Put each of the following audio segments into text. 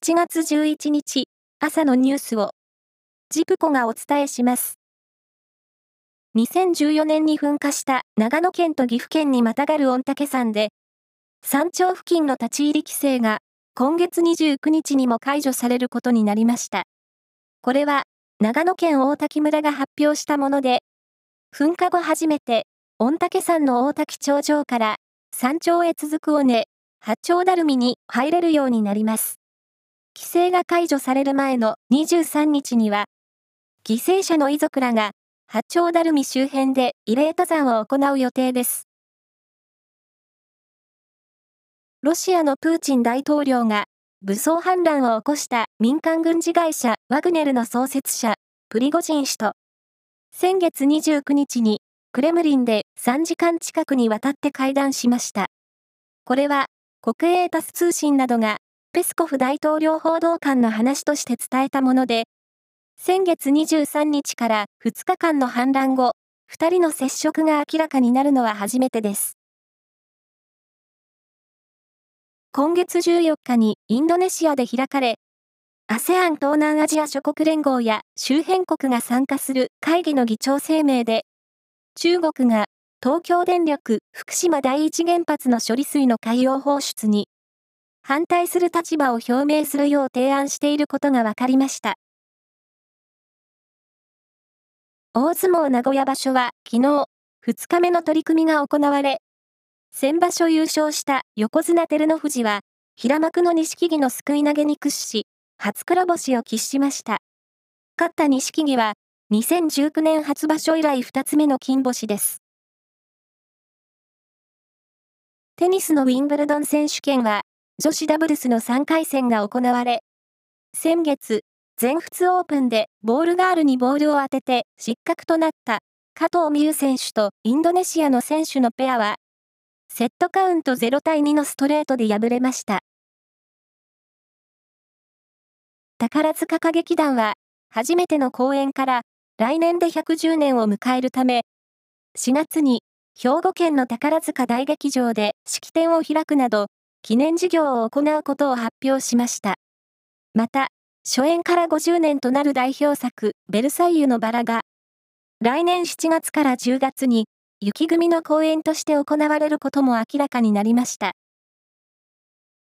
7月11日朝のニュースをジプコがお伝えします。2014年に噴火した長野県と岐阜県にまたがる御嶽山で山頂付近の立ち入り規制が今月29日にも解除されることになりました。これは長野県大滝村が発表したもので噴火後初めて御嶽山の大滝頂上から山頂へ続く尾根八丁ダルミに入れるようになります。規制が解除される前の23日には、犠牲者の遺族らが八丁ダルミ周辺で慰霊登山を行う予定です。ロシアのプーチン大統領が武装反乱を起こした民間軍事会社ワグネルの創設者、プリゴジン氏と、先月29日にクレムリンで3時間近くにわたって会談しました。これは国営タス通信などがペスコフ大統領報道官の話として伝えたもので、先月23日から2日間の反乱後、2人の接触が明らかになるのは初めてです。今月14日にインドネシアで開かれ、ASEAN 東南アジア諸国連合や周辺国が参加する会議の議長声明で、中国が東京電力福島第一原発の処理水の海洋放出に反対する立場を表明するよう提案していることが分かりました。大相撲名古屋場所は昨日、2日目の取り組みが行われ、先場所優勝した横綱照ノ富士は、平幕の錦木の救い投げに屈し、初黒星を喫しました。勝った錦木は、2019年初場所以来2つ目の金星です。テニスのウィンブルドン選手権は、女子ダブルスの3回戦が行われ、先月、全仏オープンでボールガールにボールを当てて失格となった加藤美優選手とインドネシアの選手のペアは、セットカウント0対2のストレートで敗れました。宝塚歌劇団は、初めての公演から来年で110年を迎えるため、4月に兵庫県の宝塚大劇場で式典を開くなど、記念事業を行うことを発表しました。また、初演から50年となる代表作、ベルサイユのバラが、来年7月から10月に、雪組の公演として行われることも明らかになりました。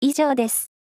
以上です。